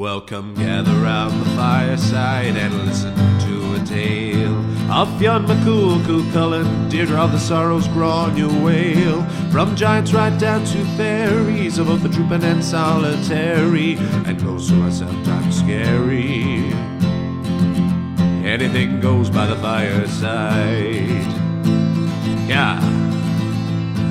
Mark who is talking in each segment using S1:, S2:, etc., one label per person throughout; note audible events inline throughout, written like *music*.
S1: Welcome, gather round the fireside and listen to a tale of Fionn McCool, Cú Chulainn, Deirdre of the Sorrows, Gráinne Mhaol. From giants right down to fairies, of both the trooping and solitary, and who are sometimes scary. Anything goes by the fireside. Yeah.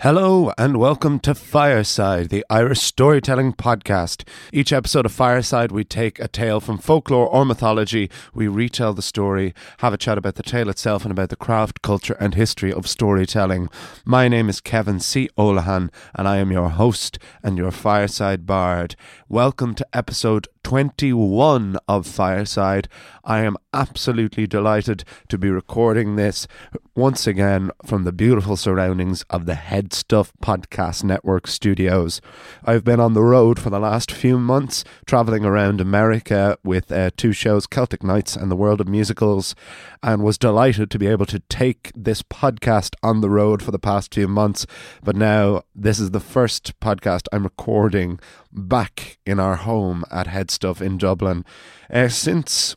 S1: Hello and welcome to Fireside, the Irish storytelling podcast. Each episode of Fireside, we take a tale from folklore or mythology, we retell the story, have a chat about the tale itself and about the craft, culture, and history of storytelling. My name is Kevin C. Olahan, and I am your host and your Fireside Bard. Welcome to episode 21 of Fireside. I am absolutely delighted to be recording this once again from the beautiful surroundings of the Head Stuff Podcast Network studios. I've been on the road for the last few months, traveling around America with uh, two shows, Celtic Nights and The World of Musicals, and was delighted to be able to take this podcast on the road for the past few months. But now, this is the first podcast I'm recording back in our home at HeadStuff in Dublin uh, since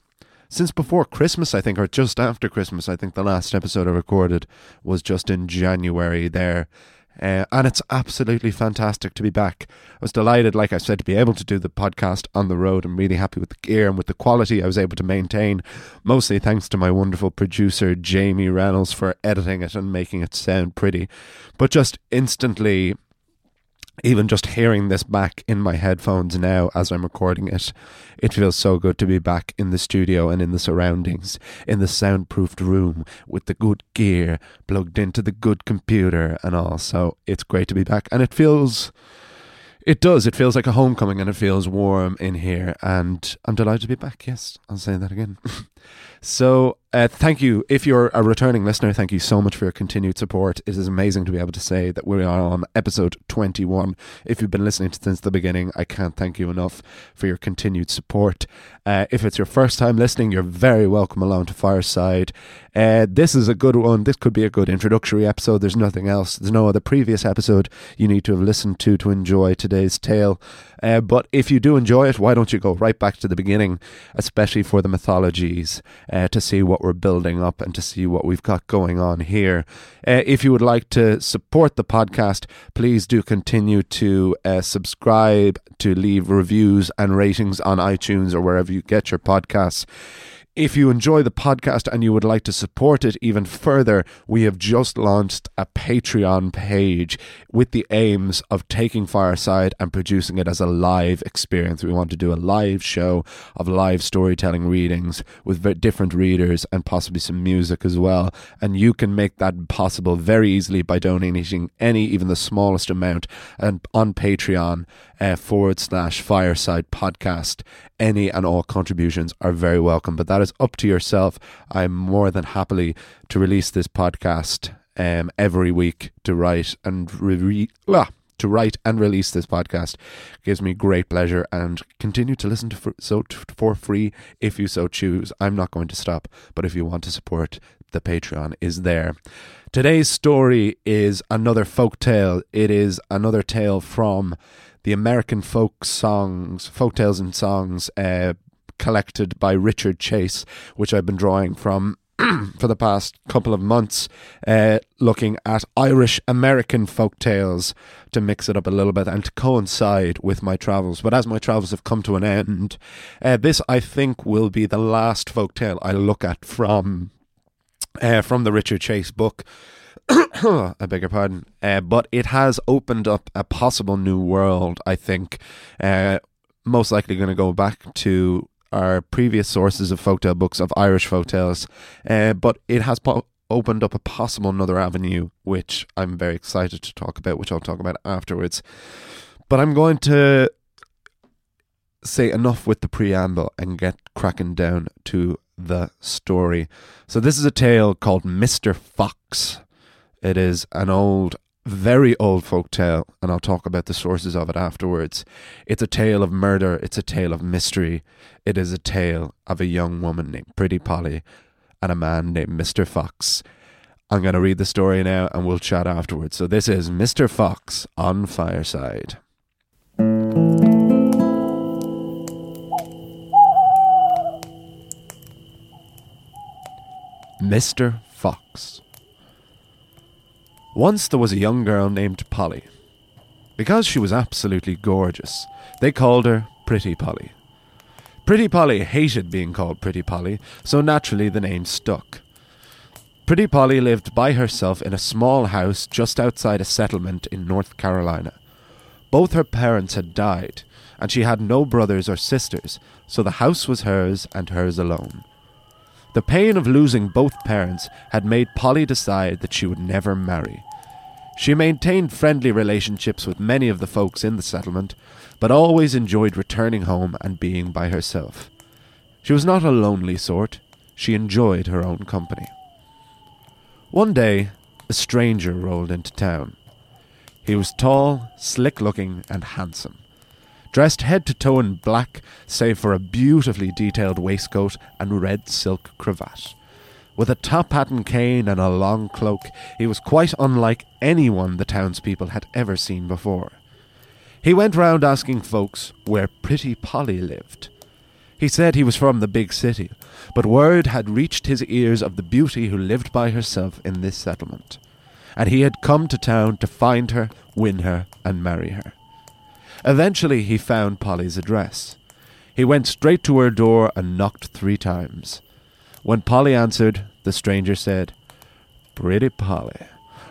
S1: since before Christmas, I think, or just after Christmas. I think the last episode I recorded was just in January there. Uh, and it's absolutely fantastic to be back. I was delighted, like I said, to be able to do the podcast on the road. I'm really happy with the gear and with the quality I was able to maintain, mostly thanks to my wonderful producer, Jamie Reynolds, for editing it and making it sound pretty. But just instantly, even just hearing this back in my headphones now as I'm recording it, it feels so good to be back in the studio and in the surroundings, in the soundproofed room with the good gear plugged into the good computer and all. So it's great to be back. And it feels. It does. It feels like a homecoming and it feels warm in here. And I'm delighted to be back. Yes, I'll say that again. *laughs* so, uh, thank you. If you're a returning listener, thank you so much for your continued support. It is amazing to be able to say that we are on episode 21. If you've been listening since the beginning, I can't thank you enough for your continued support. Uh, if it's your first time listening, you're very welcome along to Fireside. Uh, this is a good one. This could be a good introductory episode. There's nothing else. There's no other previous episode you need to have listened to to enjoy today's tale. Uh, but if you do enjoy it, why don't you go right back to the beginning, especially for the uh, to see what we're building up and to see what we've got going on here. Uh, if you would like to support the podcast, please do continue to uh, subscribe, to leave reviews and ratings on iTunes or wherever you get your podcasts. If you enjoy the podcast and you would like to support it even further, we have just launched a Patreon page with the aims of taking Fireside and producing it as a live experience. We want to do a live show of live storytelling readings with different readers and possibly some music as well. And you can make that possible very easily by donating any, even the smallest amount, and on Patreon uh, forward slash Fireside Podcast. Any and all contributions are very welcome, but that is up to yourself. I'm more than happily to release this podcast um, every week to write and re- to write and release this podcast it gives me great pleasure and continue to listen to for, so t- for free if you so choose. I'm not going to stop, but if you want to support, the Patreon is there. Today's story is another folk tale. It is another tale from the American folk songs, folk tales and songs uh, collected by Richard Chase, which I've been drawing from *clears throat* for the past couple of months, uh, looking at Irish American folk tales to mix it up a little bit and to coincide with my travels. But as my travels have come to an end, uh, this I think will be the last folk tale I look at from uh, from the Richard Chase book. *coughs* I beg your pardon. Uh, but it has opened up a possible new world, I think. Uh, most likely going to go back to our previous sources of folktale books of Irish folktales, uh, but it has po- opened up a possible another avenue, which I'm very excited to talk about, which I'll talk about afterwards. But I'm going to say enough with the preamble and get cracking down to the story. So, this is a tale called Mr. Fox. It is an old, very old folk tale, and I'll talk about the sources of it afterwards. It's a tale of murder, it's a tale of mystery. It is a tale of a young woman named Pretty Polly and a man named Mr. Fox. I'm going to read the story now and we'll chat afterwards. So, this is Mr. Fox on Fireside. Mr. Fox. Once there was a young girl named Polly. Because she was absolutely gorgeous, they called her Pretty Polly. Pretty Polly hated being called Pretty Polly, so naturally the name stuck. Pretty Polly lived by herself in a small house just outside a settlement in North Carolina. Both her parents had died, and she had no brothers or sisters, so the house was hers and hers alone. The pain of losing both parents had made Polly decide that she would never marry. She maintained friendly relationships with many of the folks in the settlement, but always enjoyed returning home and being by herself. She was not a lonely sort, she enjoyed her own company. One day, a stranger rolled into town. He was tall, slick looking, and handsome dressed head to toe in black, save for a beautifully detailed waistcoat and red silk cravat. With a top hat and cane and a long cloak, he was quite unlike anyone the townspeople had ever seen before. He went round asking folks where Pretty Polly lived. He said he was from the big city, but word had reached his ears of the beauty who lived by herself in this settlement, and he had come to town to find her, win her, and marry her. Eventually, he found Polly's address. He went straight to her door and knocked three times. When Polly answered, the stranger said, Pretty Polly,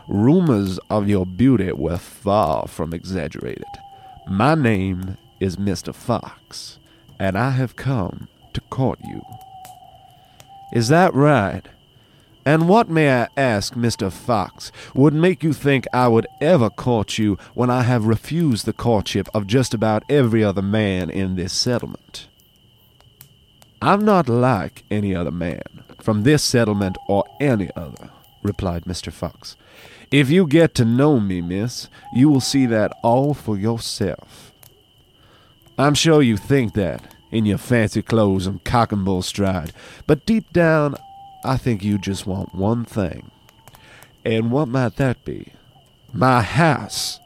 S1: rumors of your beauty were far from exaggerated. My name is Mr. Fox, and I have come to court you. Is that right? And what, may I ask, Mr. Fox, would make you think I would ever court you when I have refused the courtship of just about every other man in this settlement? I'm not like any other man, from this settlement or any other, replied Mr. Fox. If you get to know me, miss, you will see that all for yourself. I'm sure you think that, in your fancy clothes and cock and bull stride, but deep down I think you just want one thing. And what might that be? My house.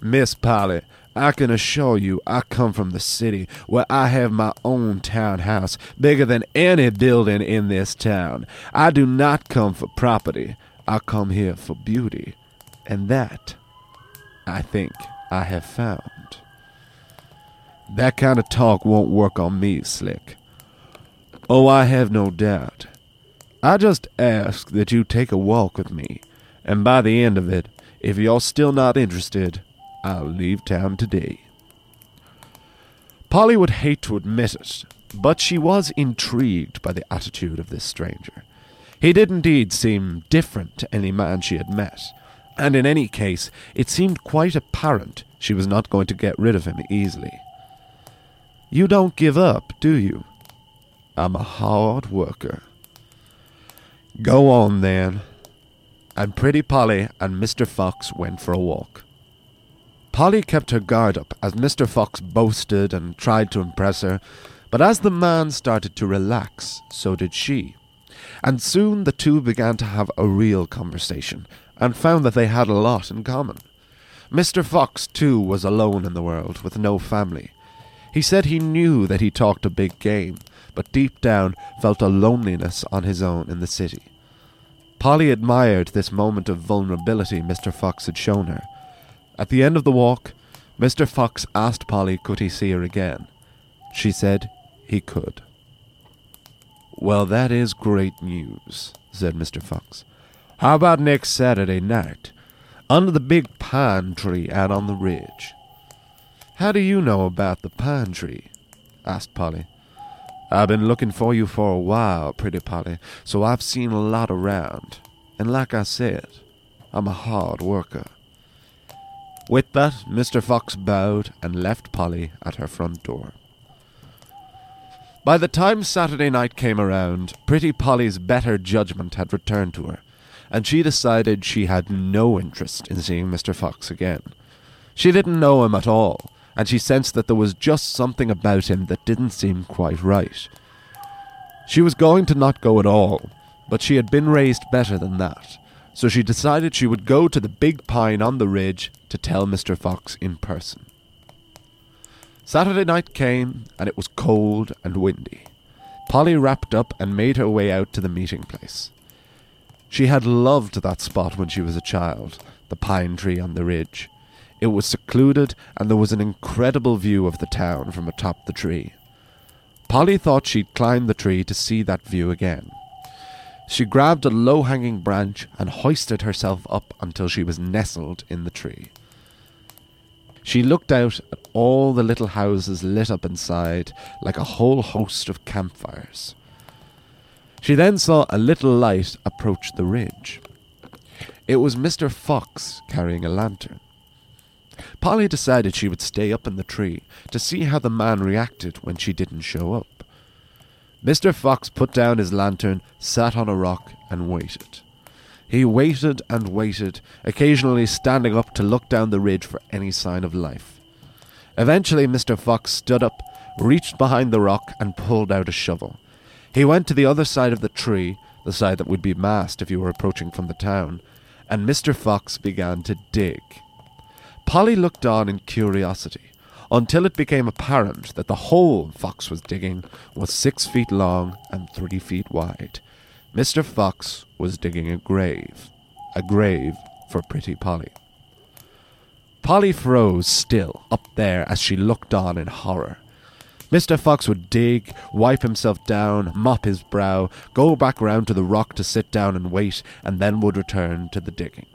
S1: Miss Polly, I can assure you I come from the city where I have my own townhouse, bigger than any building in this town. I do not come for property. I come here for beauty. And that, I think, I have found. That kind of talk won't work on me, Slick. Oh, I have no doubt. I just ask that you take a walk with me, and by the end of it, if you're still not interested, I'll leave town today. Polly would hate to admit it, but she was intrigued by the attitude of this stranger. He did indeed seem different to any man she had met, and in any case, it seemed quite apparent she was not going to get rid of him easily. You don't give up, do you? I'm a hard worker. Go on, then. And Pretty Polly and Mr. Fox went for a walk. Polly kept her guard up as Mr. Fox boasted and tried to impress her, but as the man started to relax, so did she. And soon the two began to have a real conversation, and found that they had a lot in common. Mr. Fox, too, was alone in the world, with no family. He said he knew that he talked a big game, but deep down felt a loneliness on his own in the city. Polly admired this moment of vulnerability Mr. Fox had shown her. At the end of the walk, Mr. Fox asked Polly could he see her again. She said he could. Well, that is great news, said Mr. Fox. How about next Saturday night? Under the big pine tree out on the ridge. How do you know about the pine tree? asked Polly. I've been looking for you for a while, pretty Polly, so I've seen a lot around. And like I said, I'm a hard worker. With that, Mr. Fox bowed and left Polly at her front door. By the time Saturday night came around, Pretty Polly's better judgment had returned to her, and she decided she had no interest in seeing Mr. Fox again. She didn't know him at all, and she sensed that there was just something about him that didn't seem quite right. She was going to not go at all, but she had been raised better than that, so she decided she would go to the big pine on the ridge to tell Mr. Fox in person. Saturday night came, and it was cold and windy. Polly wrapped up and made her way out to the meeting place. She had loved that spot when she was a child, the pine tree on the ridge. It was secluded, and there was an incredible view of the town from atop the tree. Polly thought she'd climb the tree to see that view again. She grabbed a low hanging branch and hoisted herself up until she was nestled in the tree. She looked out at all the little houses lit up inside like a whole host of campfires. She then saw a little light approach the ridge. It was Mr. Fox carrying a lantern. Polly decided she would stay up in the tree to see how the man reacted when she didn't show up. Mr. Fox put down his lantern, sat on a rock, and waited. He waited and waited, occasionally standing up to look down the ridge for any sign of life. Eventually, Mr. Fox stood up, reached behind the rock, and pulled out a shovel. He went to the other side of the tree, the side that would be masked if you were approaching from the town, and Mr. Fox began to dig. Polly looked on in curiosity until it became apparent that the hole Fox was digging was six feet long and three feet wide. Mr. Fox was digging a grave, a grave for Pretty Polly. Polly froze still up there as she looked on in horror. Mr. Fox would dig, wipe himself down, mop his brow, go back round to the rock to sit down and wait, and then would return to the digging.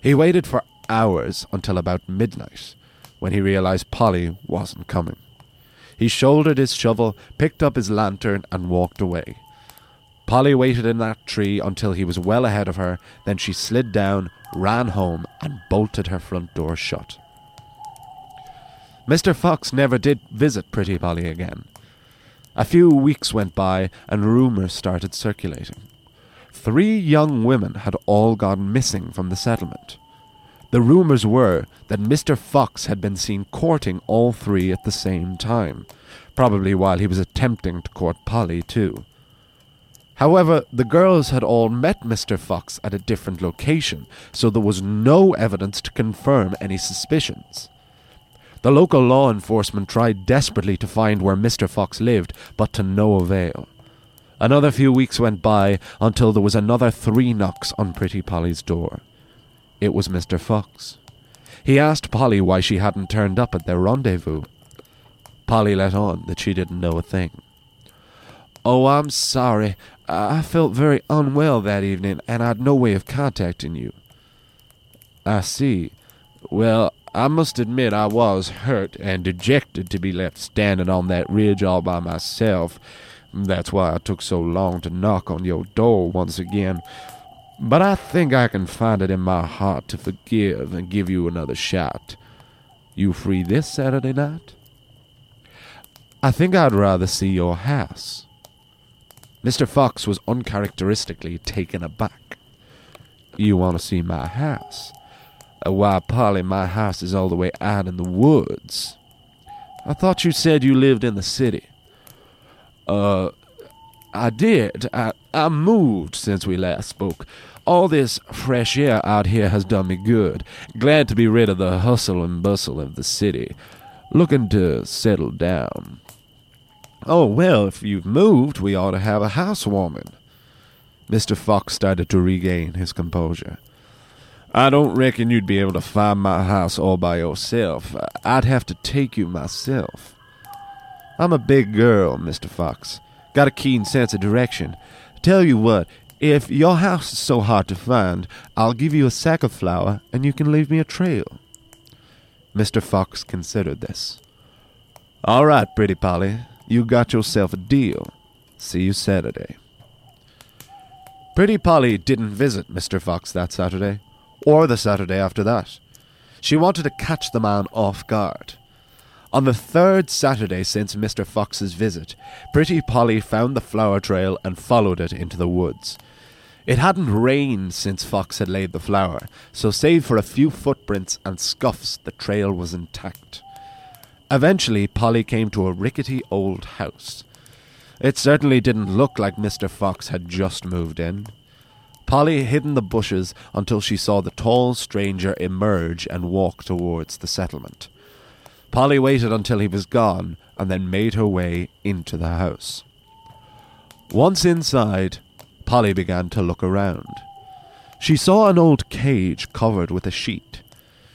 S1: He waited for hours until about midnight, when he realized Polly wasn't coming. He shouldered his shovel, picked up his lantern, and walked away. Polly waited in that tree until he was well ahead of her, then she slid down, ran home, and bolted her front door shut. Mr. Fox never did visit Pretty Polly again. A few weeks went by, and rumours started circulating. Three young women had all gone missing from the settlement. The rumours were that Mr. Fox had been seen courting all three at the same time, probably while he was attempting to court Polly, too. However, the girls had all met Mr. Fox at a different location, so there was no evidence to confirm any suspicions. The local law enforcement tried desperately to find where Mr. Fox lived, but to no avail. Another few weeks went by until there was another three knocks on Pretty Polly's door. It was Mr. Fox. He asked Polly why she hadn't turned up at their rendezvous. Polly let on that she didn't know a thing. Oh, I'm sorry. I felt very unwell that evening, and I'd no way of contacting you. I see. Well, I must admit I was hurt and dejected to be left standing on that ridge all by myself. That's why I took so long to knock on your door once again. But I think I can find it in my heart to forgive and give you another shot. You free this Saturday night? I think I'd rather see your house. Mr. Fox was uncharacteristically taken aback. You want to see my house? Uh, why, Polly, my house is all the way out in the woods. I thought you said you lived in the city. Uh, I did. I, I moved since we last spoke. All this fresh air out here has done me good. Glad to be rid of the hustle and bustle of the city. Looking to settle down. Oh, well, if you've moved, we ought to have a housewarming. Mr. Fox started to regain his composure. I don't reckon you'd be able to find my house all by yourself. I'd have to take you myself. I'm a big girl, Mr. Fox. Got a keen sense of direction. Tell you what, if your house is so hard to find, I'll give you a sack of flour and you can leave me a trail. Mr. Fox considered this. All right, pretty Polly, you got yourself a deal. See you Saturday. Pretty Polly didn't visit Mr. Fox that Saturday, or the Saturday after that. She wanted to catch the man off guard. On the third Saturday since Mr. Fox's visit, Pretty Polly found the flower trail and followed it into the woods. It hadn't rained since Fox had laid the flower, so save for a few footprints and scuffs, the trail was intact. Eventually, Polly came to a rickety old house. It certainly didn't look like Mr. Fox had just moved in. Polly hid in the bushes until she saw the tall stranger emerge and walk towards the settlement. Polly waited until he was gone and then made her way into the house. Once inside, Polly began to look around. She saw an old cage covered with a sheet.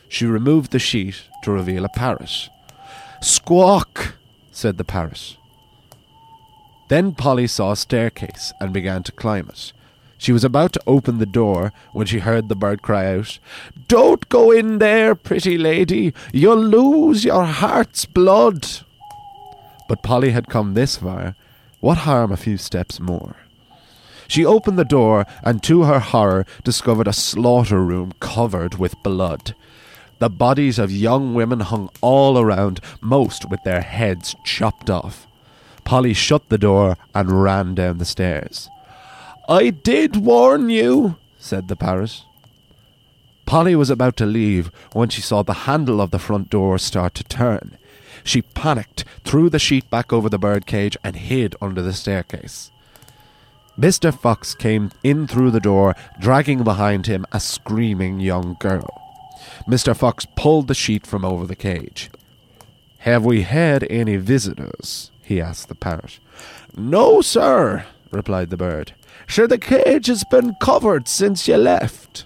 S1: She removed the sheet to reveal a parrot. Squawk, said the parrot. Then Polly saw a staircase and began to climb it. She was about to open the door when she heard the bird cry out, Don't go in there, pretty lady. You'll lose your heart's blood. But Polly had come this far. What harm a few steps more? She opened the door and, to her horror, discovered a slaughter room covered with blood. The bodies of young women hung all around, most with their heads chopped off. Polly shut the door and ran down the stairs. I did warn you, said the parrot. Polly was about to leave when she saw the handle of the front door start to turn. She panicked, threw the sheet back over the birdcage, and hid under the staircase. Mr. Fox came in through the door, dragging behind him a screaming young girl. Mr. Fox pulled the sheet from over the cage. Have we had any visitors? he asked the parrot. No, sir, replied the bird. Sure, the cage has been covered since you left.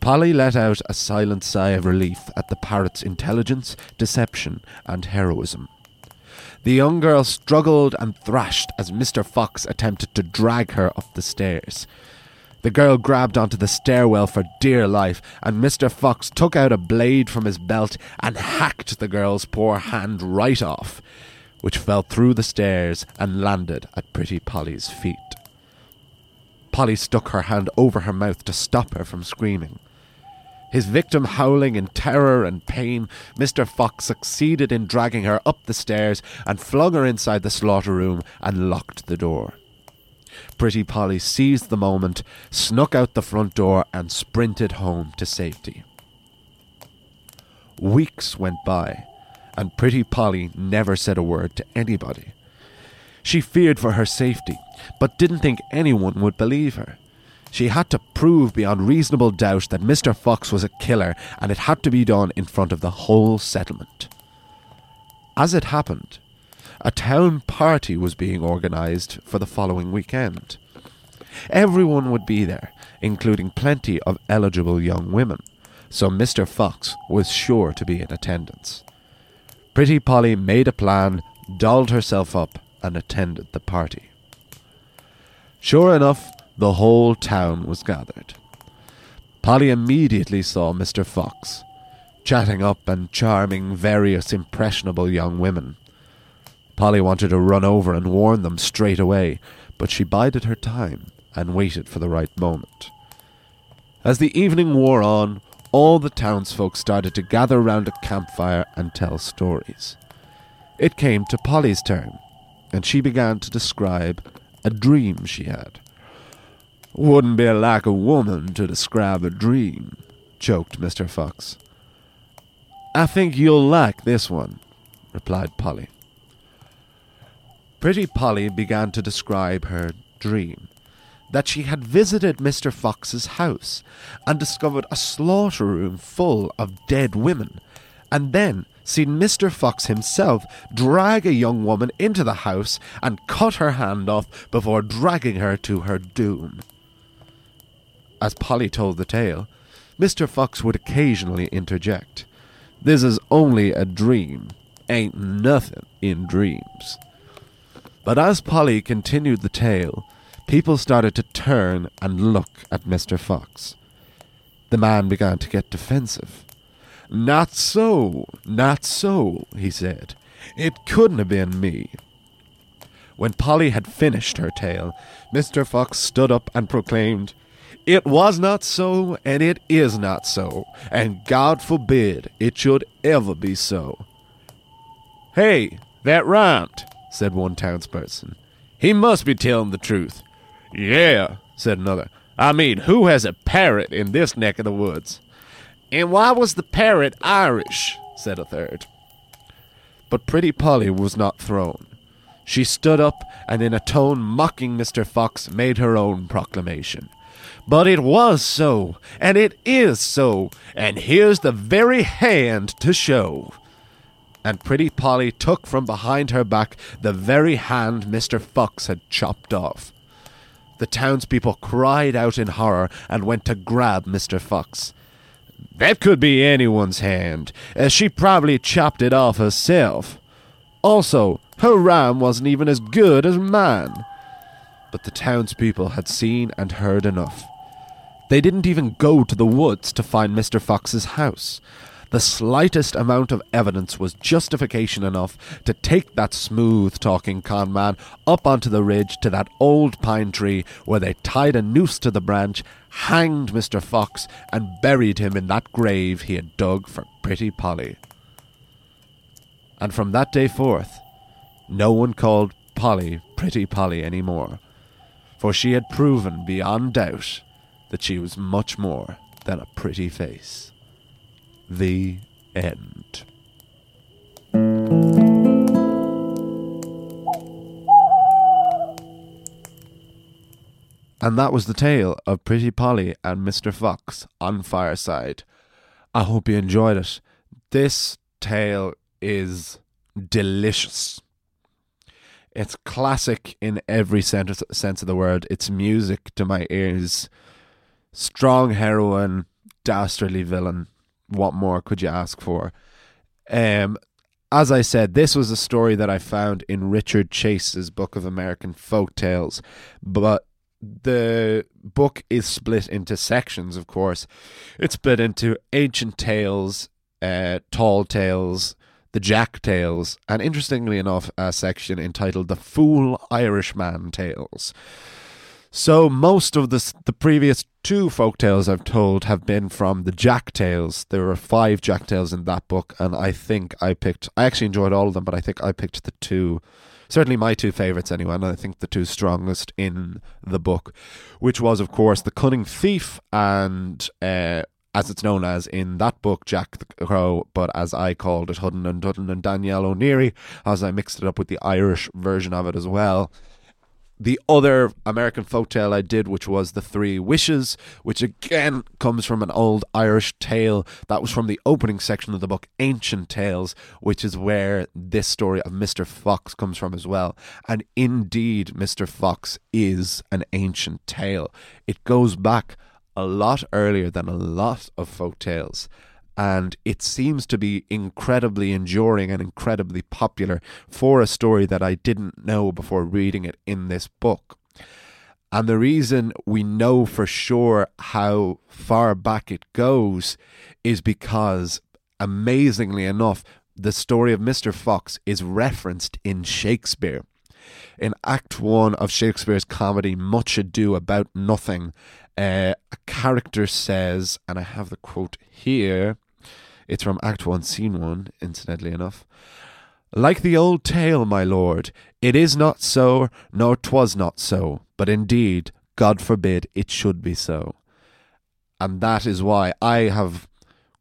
S1: Polly let out a silent sigh of relief at the parrot's intelligence, deception, and heroism. The young girl struggled and thrashed as Mr. Fox attempted to drag her up the stairs. The girl grabbed onto the stairwell for dear life, and Mr. Fox took out a blade from his belt and hacked the girl's poor hand right off, which fell through the stairs and landed at Pretty Polly's feet. Polly stuck her hand over her mouth to stop her from screaming. His victim howling in terror and pain, Mr. Fox succeeded in dragging her up the stairs and flung her inside the slaughter room and locked the door. Pretty Polly seized the moment, snuck out the front door, and sprinted home to safety. Weeks went by, and Pretty Polly never said a word to anybody. She feared for her safety, but didn't think anyone would believe her. She had to prove beyond reasonable doubt that Mr. Fox was a killer, and it had to be done in front of the whole settlement. As it happened, a town party was being organised for the following weekend. Everyone would be there, including plenty of eligible young women, so Mr. Fox was sure to be in attendance. Pretty Polly made a plan, dolled herself up, and attended the party. Sure enough, the whole town was gathered. Polly immediately saw Mr. Fox, chatting up and charming various impressionable young women. Polly wanted to run over and warn them straight away, but she bided her time and waited for the right moment. As the evening wore on, all the townsfolk started to gather round a campfire and tell stories. It came to Polly's turn, and she began to describe a dream she had. Wouldn't be like a woman to describe a dream, choked Mr. Fox. I think you'll like this one, replied Polly. Pretty Polly began to describe her dream that she had visited Mr. Fox's house and discovered a slaughter room full of dead women, and then seen Mr. Fox himself drag a young woman into the house and cut her hand off before dragging her to her doom. As Polly told the tale, Mr. Fox would occasionally interject. This is only a dream. Ain't nothing in dreams. But as Polly continued the tale, people started to turn and look at Mr. Fox. The man began to get defensive. Not so, not so, he said. It couldn't have been me. When Polly had finished her tale, Mr. Fox stood up and proclaimed, it was not so, and it is not so, and God forbid it should ever be so. Hey, that rhymed, said one townsperson. He must be telling the truth. Yeah, said another. I mean, who has a parrot in this neck of the woods? And why was the parrot Irish? said a third. But Pretty Polly was not thrown. She stood up and, in a tone mocking Mr. Fox, made her own proclamation. But it was so, and it is so, and here's the very hand to show. And Pretty Polly took from behind her back the very hand Mr. Fox had chopped off. The townspeople cried out in horror and went to grab Mr. Fox. That could be anyone's hand, as she probably chopped it off herself. Also, her ram wasn't even as good as mine. But the townspeople had seen and heard enough. They didn't even go to the woods to find Mr. Fox's house. The slightest amount of evidence was justification enough to take that smooth talking con man up onto the ridge to that old pine tree where they tied a noose to the branch, hanged Mr. Fox, and buried him in that grave he had dug for Pretty Polly. And from that day forth, no one called Polly Pretty Polly any more, for she had proven beyond doubt that she was much more than a pretty face. The end. And that was the tale of Pretty Polly and Mr. Fox on Fireside. I hope you enjoyed it. This tale is delicious. It's classic in every sense of the word. It's music to my ears. Strong heroine, dastardly villain. What more could you ask for? Um, as I said, this was a story that I found in Richard Chase's Book of American Folk Tales, but the book is split into sections, of course. It's split into ancient tales, uh, tall tales, the Jack Tales, and interestingly enough, a section entitled The Fool Irishman Tales. So most of the the previous two folk tales I've told have been from the Jack Tales. There were five Jack Tales in that book, and I think I picked. I actually enjoyed all of them, but I think I picked the two certainly my two favourites anyway, and I think the two strongest in the book, which was, of course, The Cunning Thief and uh, as it's known as in that book, Jack the Crow, but as I called it, Hudden and Dudden and Donald O'Neary, as I mixed it up with the Irish version of it as well. The other American folktale I did, which was The Three Wishes, which again comes from an old Irish tale that was from the opening section of the book, Ancient Tales, which is where this story of Mr. Fox comes from as well. And indeed, Mr. Fox is an ancient tale. It goes back a lot earlier than a lot of folk tales. And it seems to be incredibly enduring and incredibly popular for a story that I didn't know before reading it in this book. And the reason we know for sure how far back it goes is because, amazingly enough, the story of Mr. Fox is referenced in Shakespeare. In Act One of Shakespeare's comedy Much Ado About Nothing, uh, a character says, and I have the quote here. It's from Act 1, Scene 1, incidentally enough. Like the old tale, my lord, it is not so, nor 'twas not so, but indeed, God forbid, it should be so. And that is why I have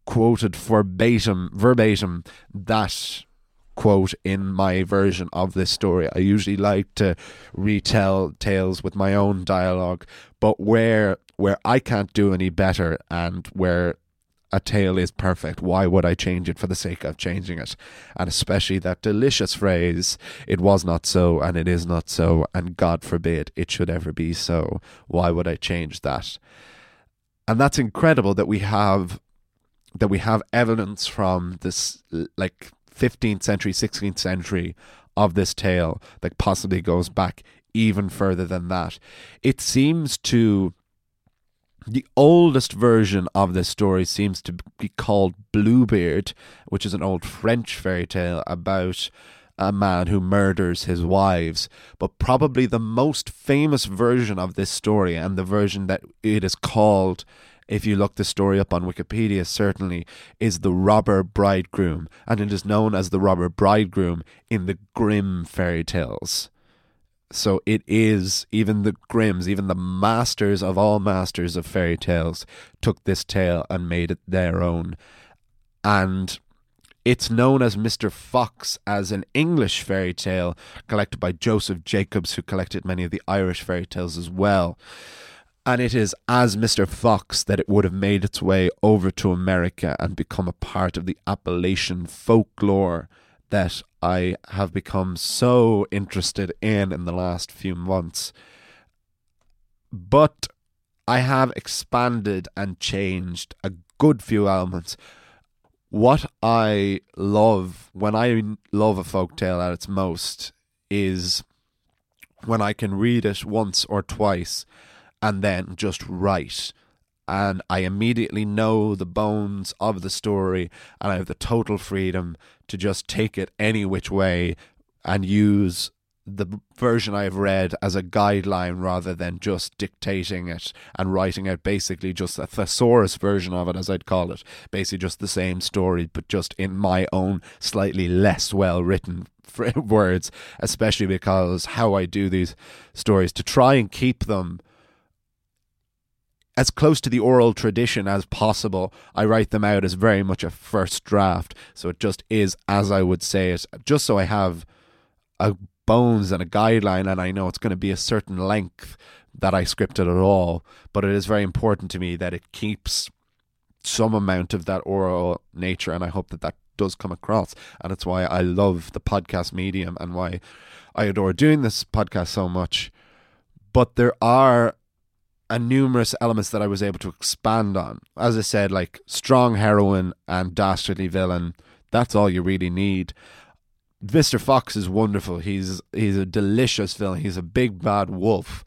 S1: quoted verbatim, verbatim that quote in my version of this story. I usually like to retell tales with my own dialogue, but where where I can't do any better and where a tale is perfect, why would I change it for the sake of changing it? And especially that delicious phrase, it was not so and it is not so, and God forbid it should ever be so. Why would I change that? And that's incredible that we have that we have evidence from this like 15th century, 16th century of this tale that possibly goes back even further than that. It seems to. The oldest version of this story seems to be called Bluebeard, which is an old French fairy tale about a man who murders his wives. But probably the most famous version of this story, and the version that it is called if you look the story up on Wikipedia, certainly is the robber bridegroom, and it is known as the robber bridegroom in the Grimm fairy tales. So it is, even the Grimms, even the masters of all masters of fairy tales, took this tale and made it their own. And it's known as Mr. Fox as an English fairy tale collected by Joseph Jacobs, who collected many of the Irish fairy tales as well. And it is as Mr. Fox that it would have made its way over to America and become a part of the Appalachian folklore that I have become so interested in in the last few months. But I have expanded and changed a good few elements. What I love when I love a folk tale at its most is when I can read it once or twice and then just write. And I immediately know the bones of the story, and I have the total freedom to just take it any which way and use the version I've read as a guideline rather than just dictating it and writing out basically just a thesaurus version of it, as I'd call it. Basically, just the same story, but just in my own slightly less well written *laughs* words, especially because how I do these stories to try and keep them as close to the oral tradition as possible. I write them out as very much a first draft, so it just is as I would say it, just so I have a bones and a guideline, and I know it's going to be a certain length that I scripted at all. But it is very important to me that it keeps some amount of that oral nature, and I hope that that does come across. And it's why I love the podcast medium and why I adore doing this podcast so much. But there are and numerous elements that I was able to expand on. As I said, like strong heroine and dastardly villain. That's all you really need. Mr. Fox is wonderful. He's he's a delicious villain. He's a big bad wolf.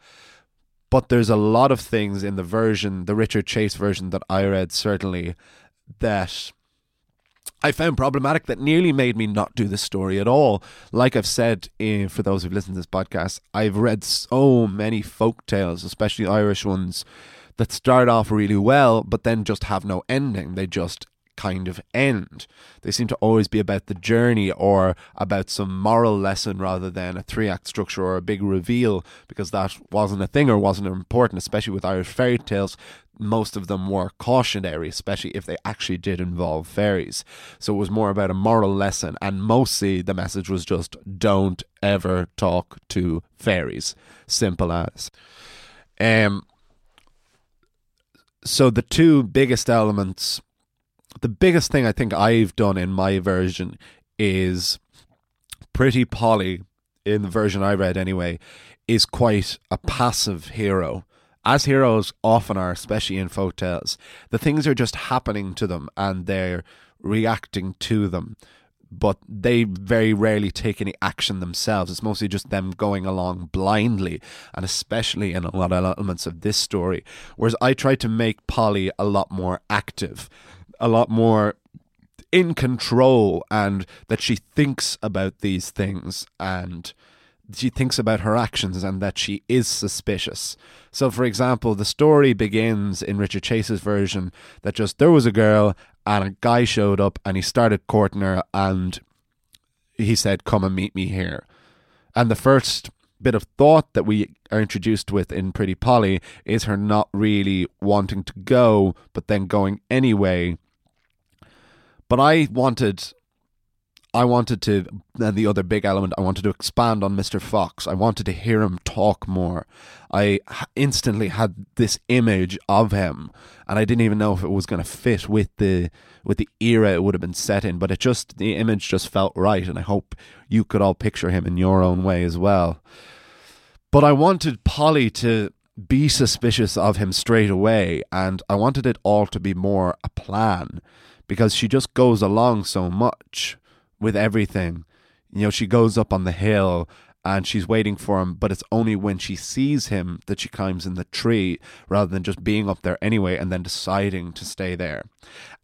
S1: But there's a lot of things in the version, the Richard Chase version that I read, certainly, that I found problematic that nearly made me not do the story at all. Like I've said, eh, for those who've listened to this podcast, I've read so many folk tales, especially Irish ones, that start off really well, but then just have no ending. They just kind of end. They seem to always be about the journey or about some moral lesson rather than a three act structure or a big reveal because that wasn't a thing or wasn't important, especially with Irish fairy tales. Most of them were cautionary, especially if they actually did involve fairies. So it was more about a moral lesson, and mostly the message was just don't ever talk to fairies. Simple as. Um, so the two biggest elements the biggest thing I think I've done in my version is Pretty Polly, in the version I read anyway, is quite a passive hero. As heroes often are, especially in folk tales, the things are just happening to them and they're reacting to them but they very rarely take any action themselves. It's mostly just them going along blindly, and especially in a lot of elements of this story. Whereas I tried to make Polly a lot more active a lot more in control and that she thinks about these things and she thinks about her actions and that she is suspicious. So, for example, the story begins in Richard Chase's version that just there was a girl and a guy showed up and he started courting her and he said, Come and meet me here. And the first bit of thought that we are introduced with in Pretty Polly is her not really wanting to go, but then going anyway but I wanted, I wanted to, and the other big element, I wanted to expand on Mr. Fox. I wanted to hear him talk more. I instantly had this image of him, and I didn't even know if it was going to fit with the with the era it would have been set in. But it just the image just felt right, and I hope you could all picture him in your own way as well. But I wanted Polly to be suspicious of him straight away, and I wanted it all to be more a plan because she just goes along so much with everything. You know, she goes up on the hill and she's waiting for him, but it's only when she sees him that she climbs in the tree rather than just being up there anyway and then deciding to stay there.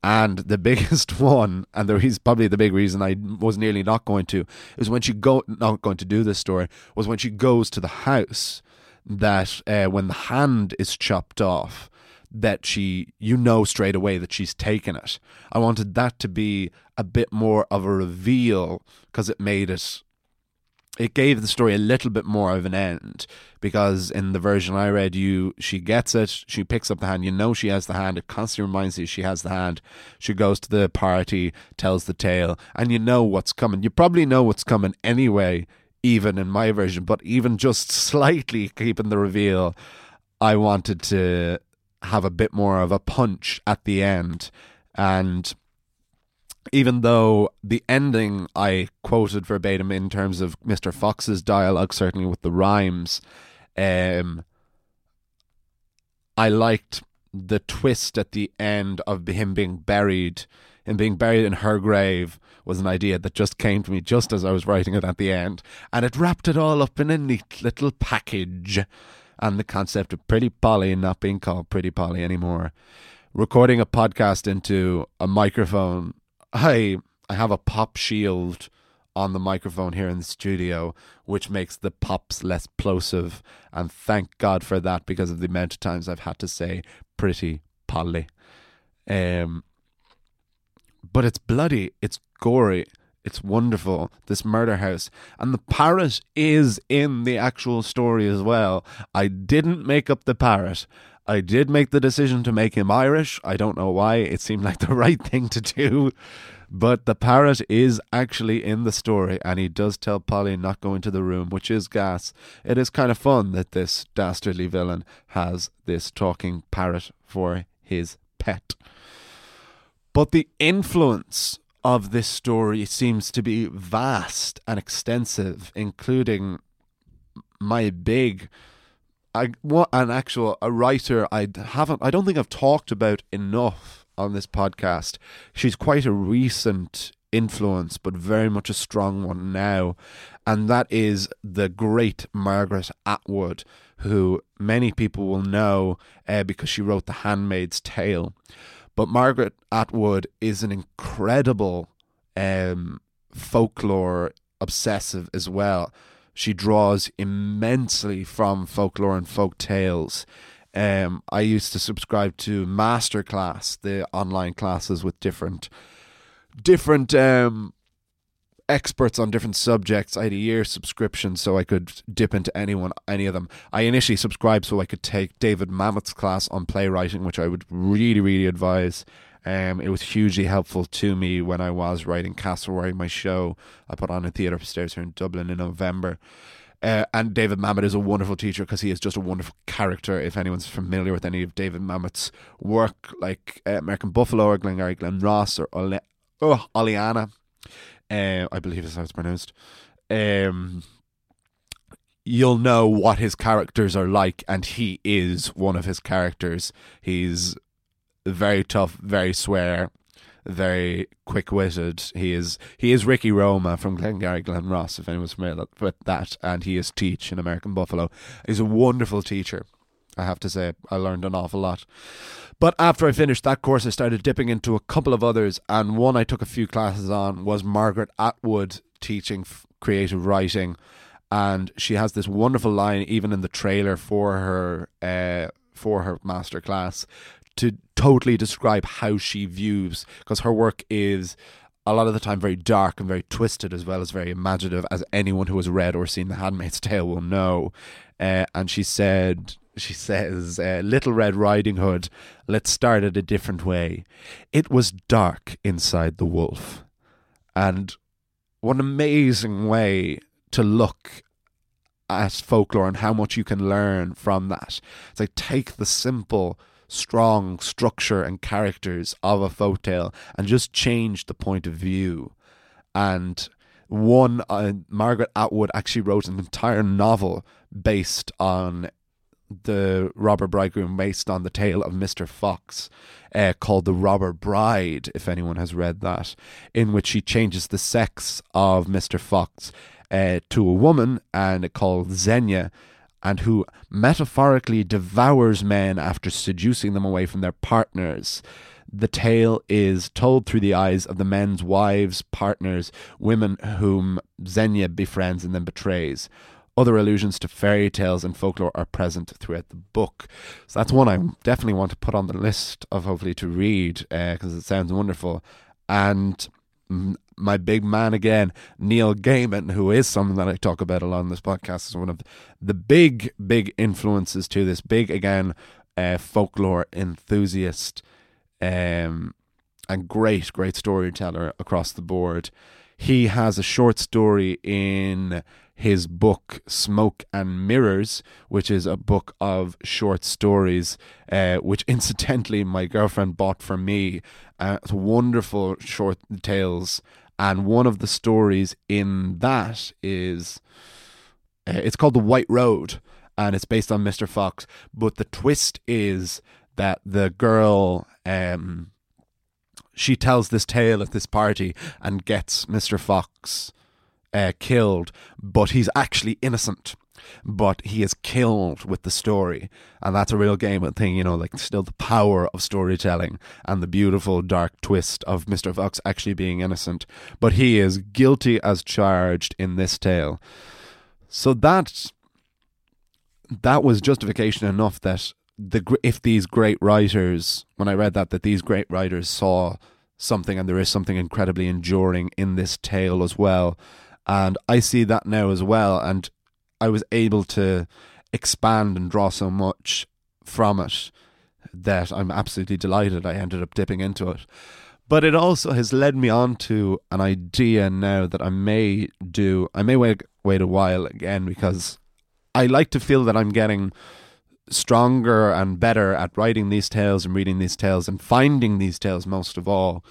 S1: And the *laughs* biggest one, and there is probably the big reason I was nearly not going to, is when she go not going to do this story was when she goes to the house that uh, when the hand is chopped off that she, you know straight away that she's taken it. I wanted that to be a bit more of a reveal because it made it it gave the story a little bit more of an end because in the version I read, you she gets it, she picks up the hand, you know she has the hand, it constantly reminds you she has the hand. She goes to the party, tells the tale, and you know what's coming. You probably know what's coming anyway, even in my version, but even just slightly keeping the reveal, I wanted to have a bit more of a punch at the end. And even though the ending I quoted verbatim in terms of Mr. Fox's dialogue, certainly with the rhymes, um, I liked the twist at the end of him being buried. and being buried in her grave was an idea that just came to me just as I was writing it at the end, and it wrapped it all up in a neat little package. And the concept of Pretty Polly not being called Pretty Polly anymore. Recording a podcast into a microphone I I have a pop shield on the microphone here in the studio, which makes the pops less plosive. And thank God for that because of the amount of times I've had to say pretty Polly. Um, but it's bloody, it's gory, it's wonderful, this murder house. And the parrot is in the actual story as well. I didn't make up the parrot. I did make the decision to make him Irish. I don't know why. It seemed like *laughs* the right thing to do. But the parrot is actually in the story, and he does tell Polly not to go into the room, which is gas. It is kind of fun that this dastardly villain has this talking parrot for his pet. But the influence of this story seems to be vast and extensive, including my big I what an actual a writer I haven't I don't think I've talked about enough on this podcast. She's quite a recent influence, but very much a strong one now, and that is the great Margaret Atwood, who many people will know uh, because she wrote The Handmaid's Tale. But Margaret Atwood is an incredible um, folklore obsessive as well she draws immensely from folklore and folk tales. Um, I used to subscribe to Masterclass, the online classes with different different um, experts on different subjects. I had a year subscription so I could dip into anyone, any of them. I initially subscribed so I could take David Mamet's class on playwriting, which I would really, really advise. Um, it was hugely helpful to me when I was writing Castlereagh, my show I put on a theatre upstairs here in Dublin in November. Uh, and David Mamet is a wonderful teacher because he is just a wonderful character. If anyone's familiar with any of David Mamet's work, like uh, American Buffalo or Glengarry Glen Ross or Ole- oh, Oleanna, uh, I believe is how it's pronounced. Um, you'll know what his characters are like, and he is one of his characters. He's very tough, very swear, very quick witted. He is he is Ricky Roma from Glengarry Glen Ross, if anyone's familiar with that, and he is Teach in American Buffalo. He's a wonderful teacher. I have to say, I learned an awful lot. But after I finished that course, I started dipping into a couple of others, and one I took a few classes on was Margaret Atwood teaching creative writing, and she has this wonderful line, even in the trailer for her uh, for her master class to totally describe how she views because her work is a lot of the time very dark and very twisted as well as very imaginative as anyone who has read or seen the handmaid's tale will know uh, and she said she says uh, little red riding hood let's start it a different way it was dark inside the wolf and what an amazing way to look at folklore and how much you can learn from that it's like take the simple strong structure and characters of a folktale and just change the point of view. And one, uh, Margaret Atwood actually wrote an entire novel based on the robber bridegroom, based on the tale of Mr. Fox, uh, called The Robber Bride, if anyone has read that, in which she changes the sex of Mr. Fox uh, to a woman and called Zenia and who metaphorically devours men after seducing them away from their partners. The tale is told through the eyes of the men's wives, partners, women whom Zenia befriends and then betrays. Other allusions to fairy tales and folklore are present throughout the book. So that's one I definitely want to put on the list of hopefully to read because uh, it sounds wonderful. And my big man again, Neil Gaiman, who is someone that I talk about a lot on this podcast, is one of the big, big influences to this. Big, again, uh, folklore enthusiast um, and great, great storyteller across the board. He has a short story in his book Smoke and Mirrors, which is a book of short stories, uh, which *laughs* incidentally my girlfriend bought for me. Uh, it's wonderful short tales, and one of the stories in that is uh, it's called The White Road, and it's based on Mr. Fox. But the twist is that the girl um, she tells this tale at this party and gets Mr. Fox uh, killed, but he's actually innocent. But he is killed with the story, and that's a real Gaiman thing, you know, like still the power of storytelling and the beautiful dark twist of Mr. Fox actually being innocent. But he is guilty as charged in this tale. So that that was justification enough that the if these great writers, when I read that, that these great writers saw something and there is something incredibly enduring in this tale as well. And I see that now as well. And I was able to expand and draw so much from it that I'm absolutely delighted I ended up dipping into it. But it also has led me on to an idea now that I may do. I may wait wait a while again because I like to feel that I'm getting stronger and better at writing these tales and reading these tales and finding these tales most of all.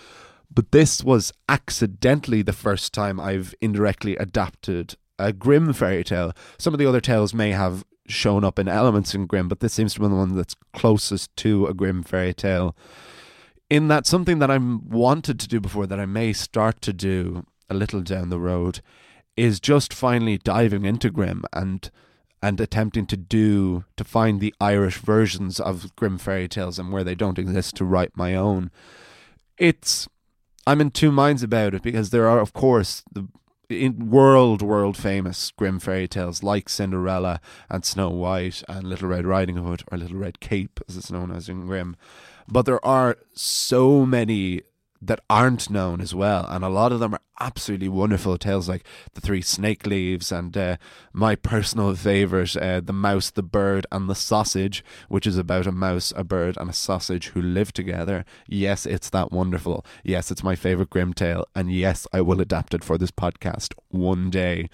S1: But this was accidentally the first time I've indirectly adapted a Grimm fairy tale. Some of the other tales may have shown up in elements in Grimm, but this seems to be the one that's closest to a Grimm fairy tale. In that, something that I'm wanted to do before that I may start to do a little down the road is just finally diving into Grimm and and attempting to do to find the Irish versions of Grimm fairy tales and where they don't exist to write my own. It's I'm in two minds about it because there are of course the world world famous Grimm fairy tales like Cinderella and Snow White and Little Red Riding Hood or Little Red Cape as it's known as in Grimm. But there are so many that aren't known as well, and a lot of them are absolutely wonderful tales, like the Three Snake Leaves and uh, my personal favorite, uh, the Mouse, the Bird, and the Sausage, which is about a mouse, a bird, and a sausage who live together. Yes, it's that wonderful. Yes, it's my favorite Grimm tale, and yes, I will adapt it for this podcast one day.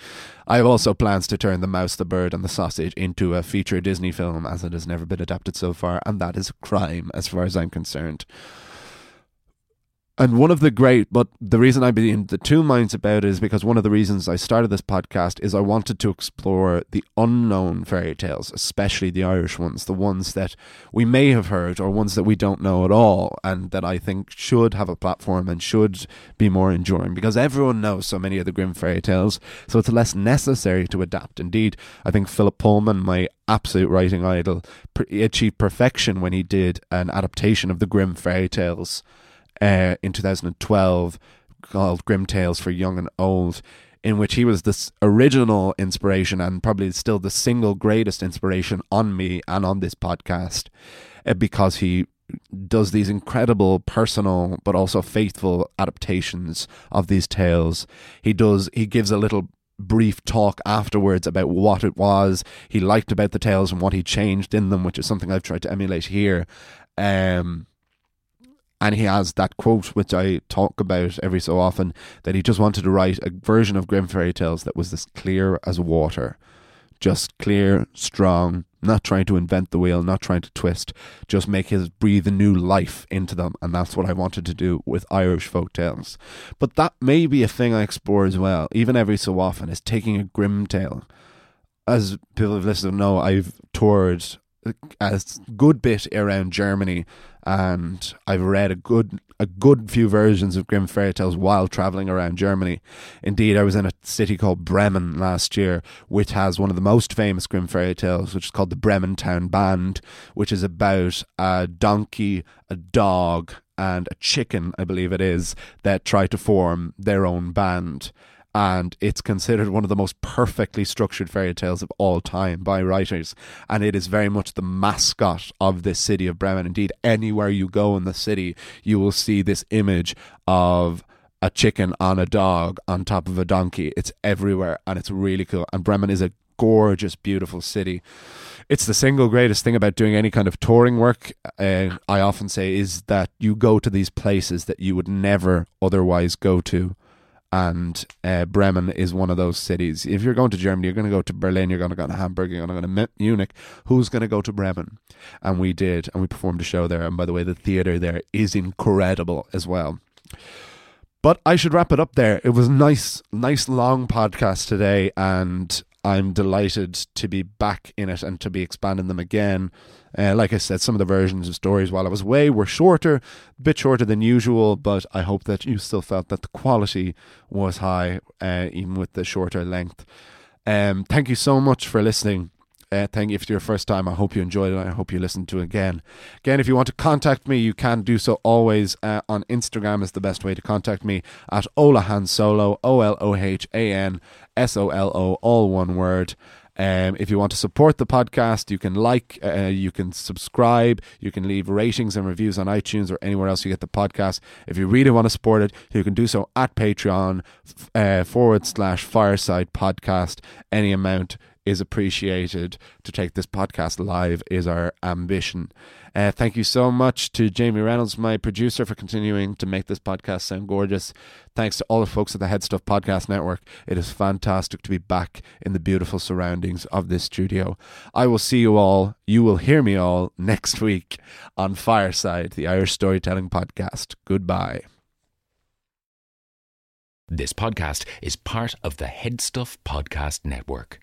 S1: I have also plans to turn the Mouse, the Bird, and the Sausage into a feature Disney film, as it has never been adapted so far, and that is a crime as far as I'm concerned. And one of the great, but the reason I've been in the two minds about it is because one of the reasons I started this podcast is I wanted to explore the unknown fairy tales, especially the Irish ones, the ones that we may have heard or ones that we don't know at all, and that I think should have a platform and should be more enduring because everyone knows so many of the Grimm fairy tales, so it's less necessary to adapt. Indeed, I think Philip Pullman, my absolute writing idol, achieved perfection when he did an adaptation of the Grimm fairy tales uh, in 2012 called Grimm Tales for Young and Old, in which he was this original inspiration and probably still the single greatest inspiration on me and on this podcast uh, because he does these incredible personal but also faithful adaptations of these tales. He does he gives a little brief talk afterwards about what it was he liked about the tales and what he changed in them, which is something I've tried to emulate here. Um, and he has that quote which I talk about every so often that he just wanted to write a version of Grimm fairy tales that was as clear as water, just clear, strong, not trying to invent the wheel, not trying to twist, just make his breathe a new life into them, and that's what I wanted to do with Irish folk tales. But that may be a thing I explore as well, even every so often, is taking a Grimm tale. As people have listened to know, I've toured a good bit around Germany and I've read a good a good few versions of Grimm fairy tales while traveling around Germany. Indeed, I was in a city called Bremen last year, which has one of the most famous Grimm fairy tales, which is called the Bremen Town Band, which is about a donkey, a dog, and a chicken, I believe it is, that try to form their own band and it's considered one of the most perfectly structured fairy tales of all time by writers. And it is very much the mascot of this city of Bremen. Indeed, anywhere you go in the city, you will see this image of a chicken on a dog on top of a donkey. It's everywhere and it's really cool. And Bremen is a gorgeous, beautiful city. It's the single greatest thing about doing any kind of touring work, uh, I often say, is that you go to these places that you would never otherwise go to and uh, Bremen is one of those cities. If you're going to Germany, you're going to go to Berlin, you're going to go to Hamburg, you're going to go to Munich. Who's going to go to Bremen? And we did, and we performed a show there. And by the way, the theater there is incredible as well. But I should wrap it up there. It was nice, nice long podcast today, and I'm delighted to be back in it and to be expanding them again. Uh, like I said, some of the versions of stories while I was away were shorter, a bit shorter than usual, but I hope that you still felt that the quality was high, uh, even with the shorter length. Um, thank you so much for listening. Uh, thank you if it's your first time. I hope you enjoyed it. I hope you listen to it again. Again, if you want to contact me, you can do so always uh, on Instagram is the best way to contact me at Olohan Solo, O L O H A N S O L O, all one word. Um, if you want to support the podcast, you can like, uh, you can subscribe, you can leave ratings and reviews on iTunes or anywhere else you get the podcast. If you really want to support it, you can do so at Patreon uh, forward slash fireside podcast. Any amount is appreciated. To take this podcast live is our ambition. Uh, thank you so much to Jamie Reynolds, my producer, for continuing to make this podcast sound gorgeous. Thanks to all the folks at the HeadStuff Podcast Network. It is fantastic to be back in the beautiful surroundings of this studio. I will see you all, you will hear me all next week on Fireside, the Irish Storytelling Podcast. Goodbye.
S2: This podcast is part of the HeadStuff Podcast Network.